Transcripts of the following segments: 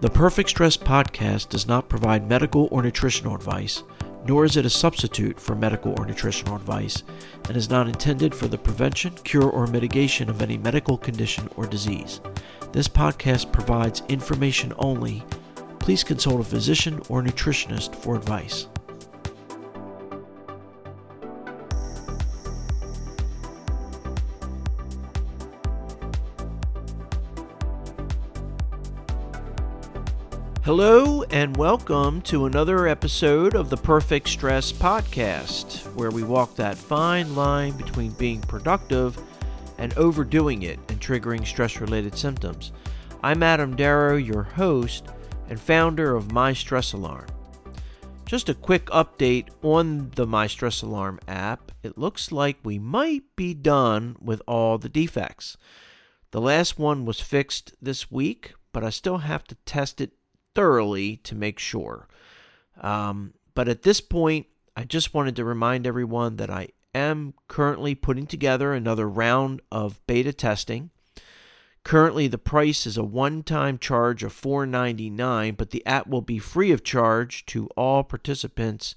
The Perfect Stress podcast does not provide medical or nutritional advice, nor is it a substitute for medical or nutritional advice, and is not intended for the prevention, cure, or mitigation of any medical condition or disease. This podcast provides information only. Please consult a physician or nutritionist for advice. Hello, and welcome to another episode of the Perfect Stress Podcast, where we walk that fine line between being productive and overdoing it and triggering stress related symptoms. I'm Adam Darrow, your host and founder of My Stress Alarm. Just a quick update on the My Stress Alarm app. It looks like we might be done with all the defects. The last one was fixed this week, but I still have to test it thoroughly to make sure. Um, but at this point, I just wanted to remind everyone that I am currently putting together another round of beta testing. Currently, the price is a one time charge of $4.99, but the app will be free of charge to all participants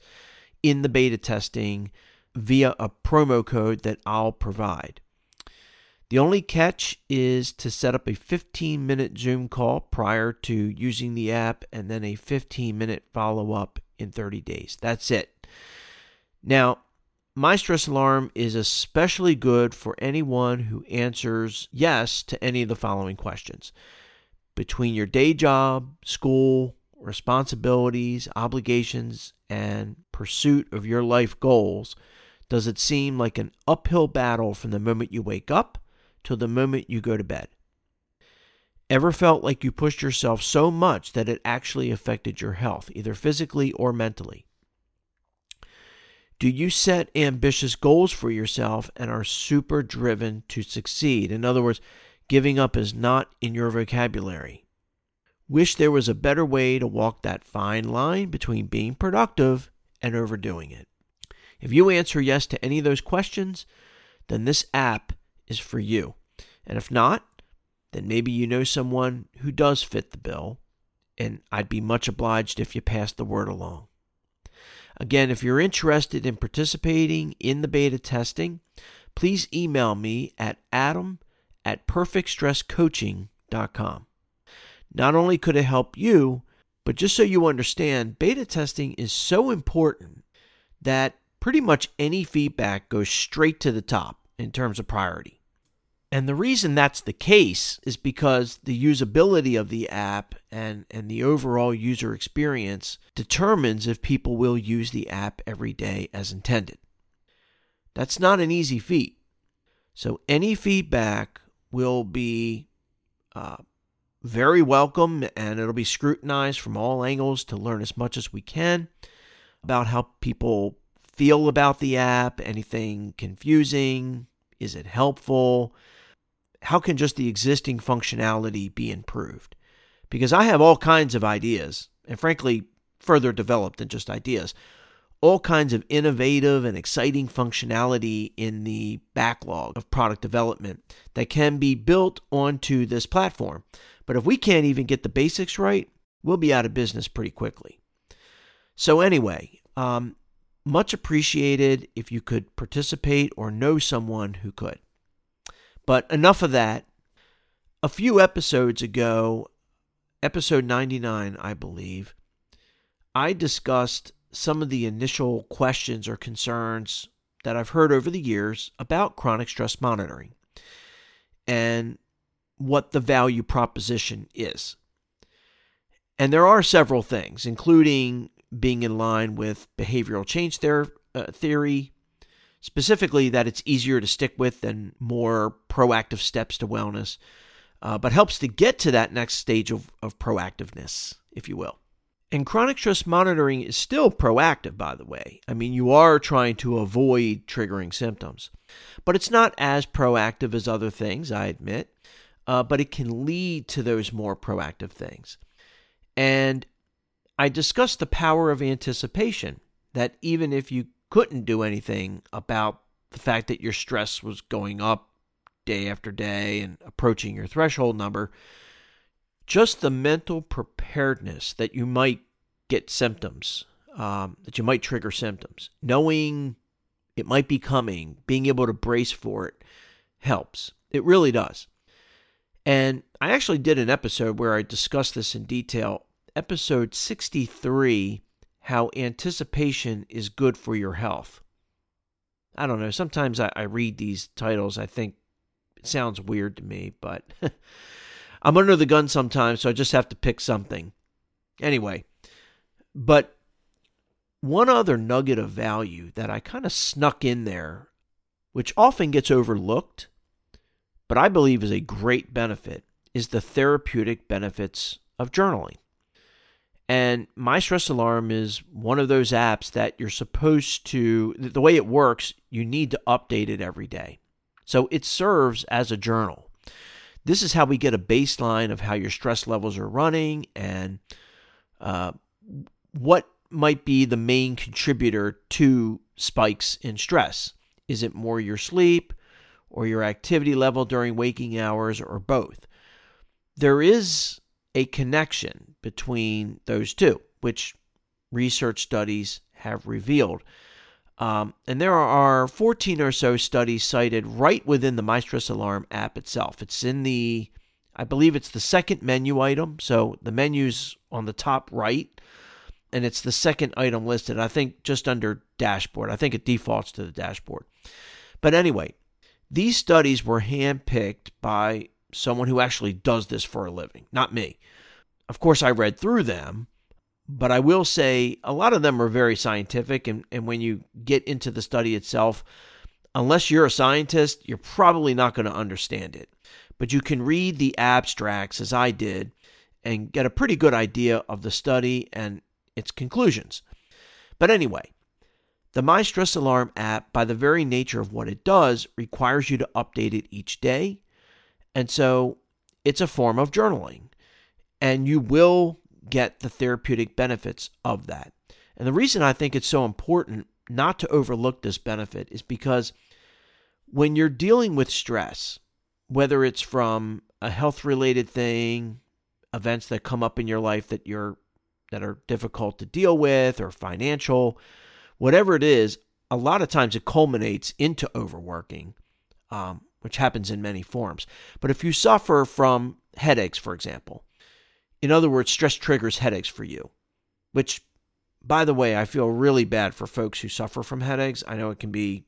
in the beta testing via a promo code that I'll provide. The only catch is to set up a 15 minute Zoom call prior to using the app and then a 15 minute follow up in 30 days. That's it. Now, my stress alarm is especially good for anyone who answers yes to any of the following questions. Between your day job, school, responsibilities, obligations, and pursuit of your life goals, does it seem like an uphill battle from the moment you wake up till the moment you go to bed. Ever felt like you pushed yourself so much that it actually affected your health, either physically or mentally? Do you set ambitious goals for yourself and are super driven to succeed? In other words, giving up is not in your vocabulary. Wish there was a better way to walk that fine line between being productive and overdoing it. If you answer yes to any of those questions, then this app is for you. And if not, then maybe you know someone who does fit the bill, and I'd be much obliged if you passed the word along. Again, if you're interested in participating in the beta testing, please email me at adam at perfectstresscoaching.com. Not only could it help you, but just so you understand, beta testing is so important that pretty much any feedback goes straight to the top in terms of priority. And the reason that's the case is because the usability of the app and, and the overall user experience determines if people will use the app every day as intended. That's not an easy feat. So, any feedback will be uh, very welcome and it'll be scrutinized from all angles to learn as much as we can about how people feel about the app, anything confusing, is it helpful? How can just the existing functionality be improved? Because I have all kinds of ideas, and frankly, further developed than just ideas, all kinds of innovative and exciting functionality in the backlog of product development that can be built onto this platform. But if we can't even get the basics right, we'll be out of business pretty quickly. So, anyway, um, much appreciated if you could participate or know someone who could. But enough of that. A few episodes ago, episode 99, I believe, I discussed some of the initial questions or concerns that I've heard over the years about chronic stress monitoring and what the value proposition is. And there are several things, including being in line with behavioral change ther- uh, theory, specifically that it's easier to stick with than more proactive steps to wellness, uh, but helps to get to that next stage of, of proactiveness, if you will. And chronic stress monitoring is still proactive, by the way. I mean, you are trying to avoid triggering symptoms, but it's not as proactive as other things, I admit, uh, but it can lead to those more proactive things. And I discussed the power of anticipation, that even if you couldn't do anything about the fact that your stress was going up day after day and approaching your threshold number, just the mental preparedness that you might get symptoms, um, that you might trigger symptoms, knowing it might be coming, being able to brace for it helps. It really does. And I actually did an episode where I discussed this in detail. Episode 63 How Anticipation is Good for Your Health. I don't know. Sometimes I, I read these titles, I think it sounds weird to me, but I'm under the gun sometimes, so I just have to pick something. Anyway, but one other nugget of value that I kind of snuck in there, which often gets overlooked, but I believe is a great benefit, is the therapeutic benefits of journaling. And My Stress Alarm is one of those apps that you're supposed to, the way it works, you need to update it every day. So it serves as a journal. This is how we get a baseline of how your stress levels are running and uh, what might be the main contributor to spikes in stress. Is it more your sleep or your activity level during waking hours or both? There is a connection between those two, which research studies have revealed. Um, and there are 14 or so studies cited right within the My Stress Alarm app itself. It's in the, I believe it's the second menu item. So the menu's on the top right, and it's the second item listed, I think just under dashboard. I think it defaults to the dashboard. But anyway, these studies were handpicked by someone who actually does this for a living, not me. Of course, I read through them, but I will say a lot of them are very scientific. And, and when you get into the study itself, unless you're a scientist, you're probably not going to understand it. But you can read the abstracts, as I did, and get a pretty good idea of the study and its conclusions. But anyway, the My Stress Alarm app, by the very nature of what it does, requires you to update it each day. And so it's a form of journaling. And you will get the therapeutic benefits of that. And the reason I think it's so important not to overlook this benefit is because when you're dealing with stress, whether it's from a health related thing, events that come up in your life that you're that are difficult to deal with or financial, whatever it is, a lot of times it culminates into overworking, um, which happens in many forms. But if you suffer from headaches, for example, in other words, stress triggers headaches for you, which, by the way, I feel really bad for folks who suffer from headaches. I know it can be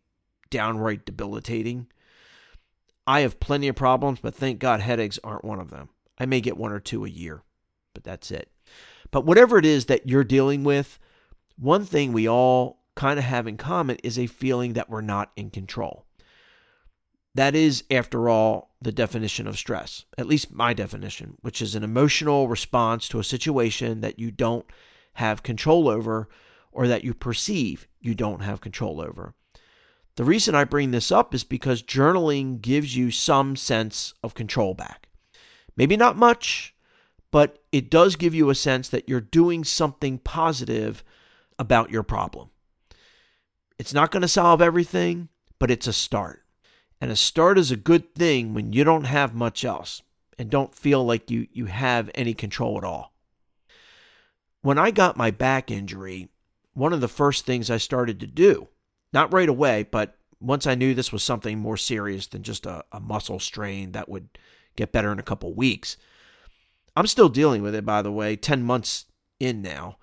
downright debilitating. I have plenty of problems, but thank God headaches aren't one of them. I may get one or two a year, but that's it. But whatever it is that you're dealing with, one thing we all kind of have in common is a feeling that we're not in control. That is, after all, the definition of stress, at least my definition, which is an emotional response to a situation that you don't have control over or that you perceive you don't have control over. The reason I bring this up is because journaling gives you some sense of control back. Maybe not much, but it does give you a sense that you're doing something positive about your problem. It's not going to solve everything, but it's a start. And a start is a good thing when you don't have much else and don't feel like you, you have any control at all. When I got my back injury, one of the first things I started to do, not right away, but once I knew this was something more serious than just a, a muscle strain that would get better in a couple weeks. I'm still dealing with it, by the way, 10 months in now.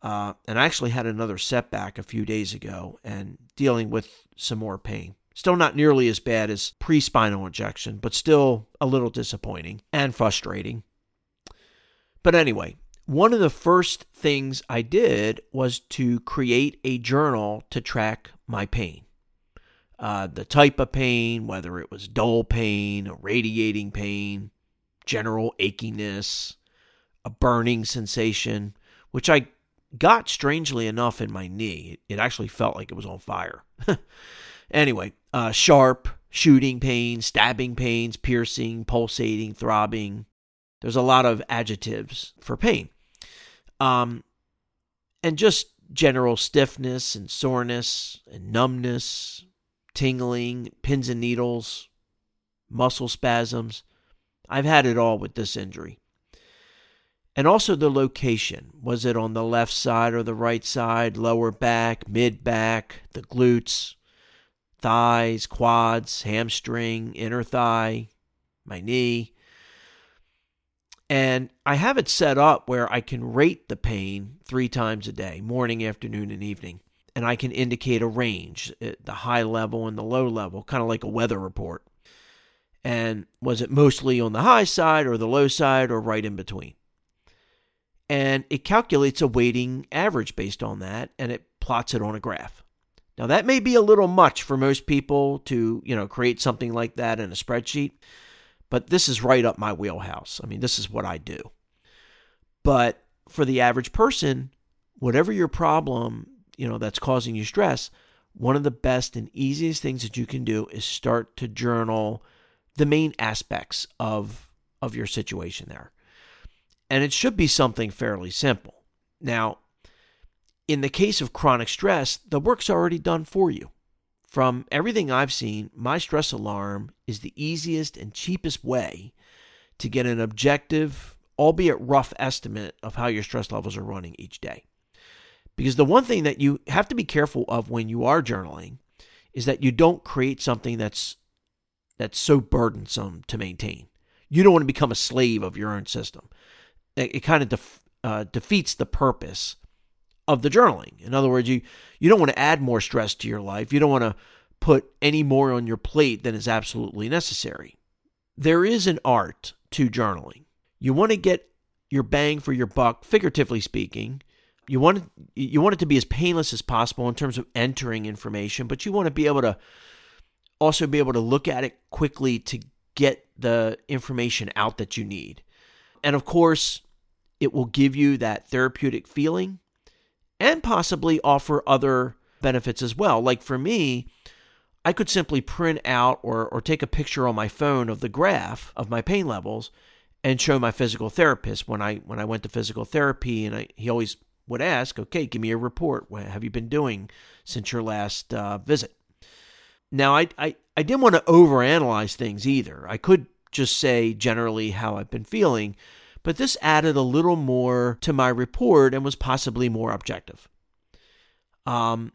Uh, and I actually had another setback a few days ago and dealing with some more pain. Still not nearly as bad as pre spinal injection, but still a little disappointing and frustrating. But anyway, one of the first things I did was to create a journal to track my pain. Uh, the type of pain, whether it was dull pain, radiating pain, general achiness, a burning sensation, which I got strangely enough in my knee. It actually felt like it was on fire. Anyway, uh, sharp, shooting pains, stabbing pains, piercing, pulsating, throbbing. There's a lot of adjectives for pain. Um, and just general stiffness and soreness and numbness, tingling, pins and needles, muscle spasms. I've had it all with this injury. And also the location. Was it on the left side or the right side, lower back, mid back, the glutes, thighs, quads, hamstring, inner thigh, my knee? And I have it set up where I can rate the pain three times a day morning, afternoon, and evening. And I can indicate a range, uh, the high level and the low level, kind of like a weather report. And was it mostly on the high side or the low side or right in between? And it calculates a weighting average based on that and it plots it on a graph. Now that may be a little much for most people to, you know, create something like that in a spreadsheet but this is right up my wheelhouse. I mean, this is what I do. But for the average person, whatever your problem, you know, that's causing you stress, one of the best and easiest things that you can do is start to journal the main aspects of of your situation there. And it should be something fairly simple. Now, in the case of chronic stress, the work's already done for you. From everything I've seen, my stress alarm is the easiest and cheapest way to get an objective, albeit rough estimate of how your stress levels are running each day. Because the one thing that you have to be careful of when you are journaling is that you don't create something that's that's so burdensome to maintain. You don't want to become a slave of your own system. It, it kind of def, uh, defeats the purpose of the journaling. In other words, you you don't want to add more stress to your life. You don't want to put any more on your plate than is absolutely necessary. There is an art to journaling. You want to get your bang for your buck, figuratively speaking. You want you want it to be as painless as possible in terms of entering information, but you want to be able to also be able to look at it quickly to get the information out that you need. And of course, it will give you that therapeutic feeling and possibly offer other benefits as well. Like for me, I could simply print out or, or take a picture on my phone of the graph of my pain levels and show my physical therapist when I when I went to physical therapy and I, he always would ask, okay, give me a report. What have you been doing since your last uh, visit? Now, I, I, I didn't want to overanalyze things either. I could just say generally how I've been feeling, but this added a little more to my report and was possibly more objective. Um,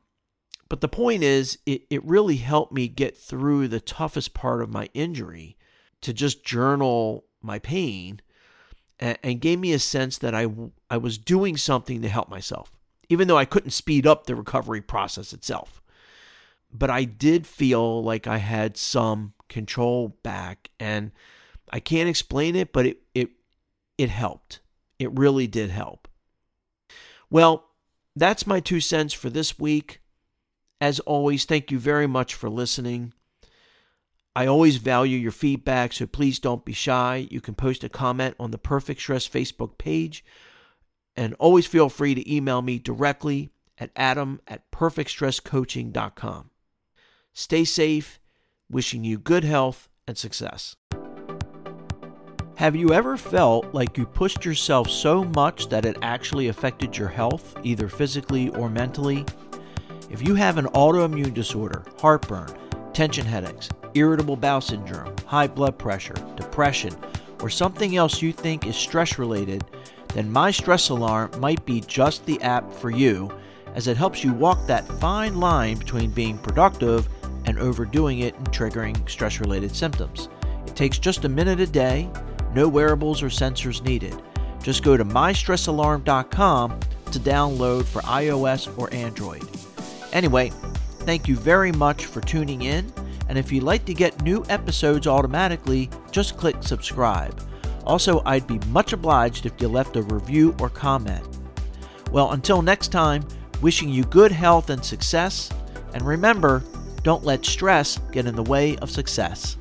but the point is, it, it really helped me get through the toughest part of my injury to just journal my pain and, and gave me a sense that I, I was doing something to help myself, even though I couldn't speed up the recovery process itself. But I did feel like I had some control back, and I can't explain it, but it, it it helped. It really did help. Well, that's my two cents for this week. As always, thank you very much for listening. I always value your feedback, so please don't be shy. You can post a comment on the Perfect Stress Facebook page, and always feel free to email me directly at adam at perfectstresscoaching.com. Stay safe, wishing you good health and success. Have you ever felt like you pushed yourself so much that it actually affected your health, either physically or mentally? If you have an autoimmune disorder, heartburn, tension headaches, irritable bowel syndrome, high blood pressure, depression, or something else you think is stress related, then My Stress Alarm might be just the app for you as it helps you walk that fine line between being productive and overdoing it and triggering stress related symptoms. It takes just a minute a day no wearables or sensors needed. Just go to mystressalarm.com to download for iOS or Android. Anyway, thank you very much for tuning in. And if you'd like to get new episodes automatically, just click subscribe. Also, I'd be much obliged if you left a review or comment. Well, until next time, wishing you good health and success. And remember, don't let stress get in the way of success.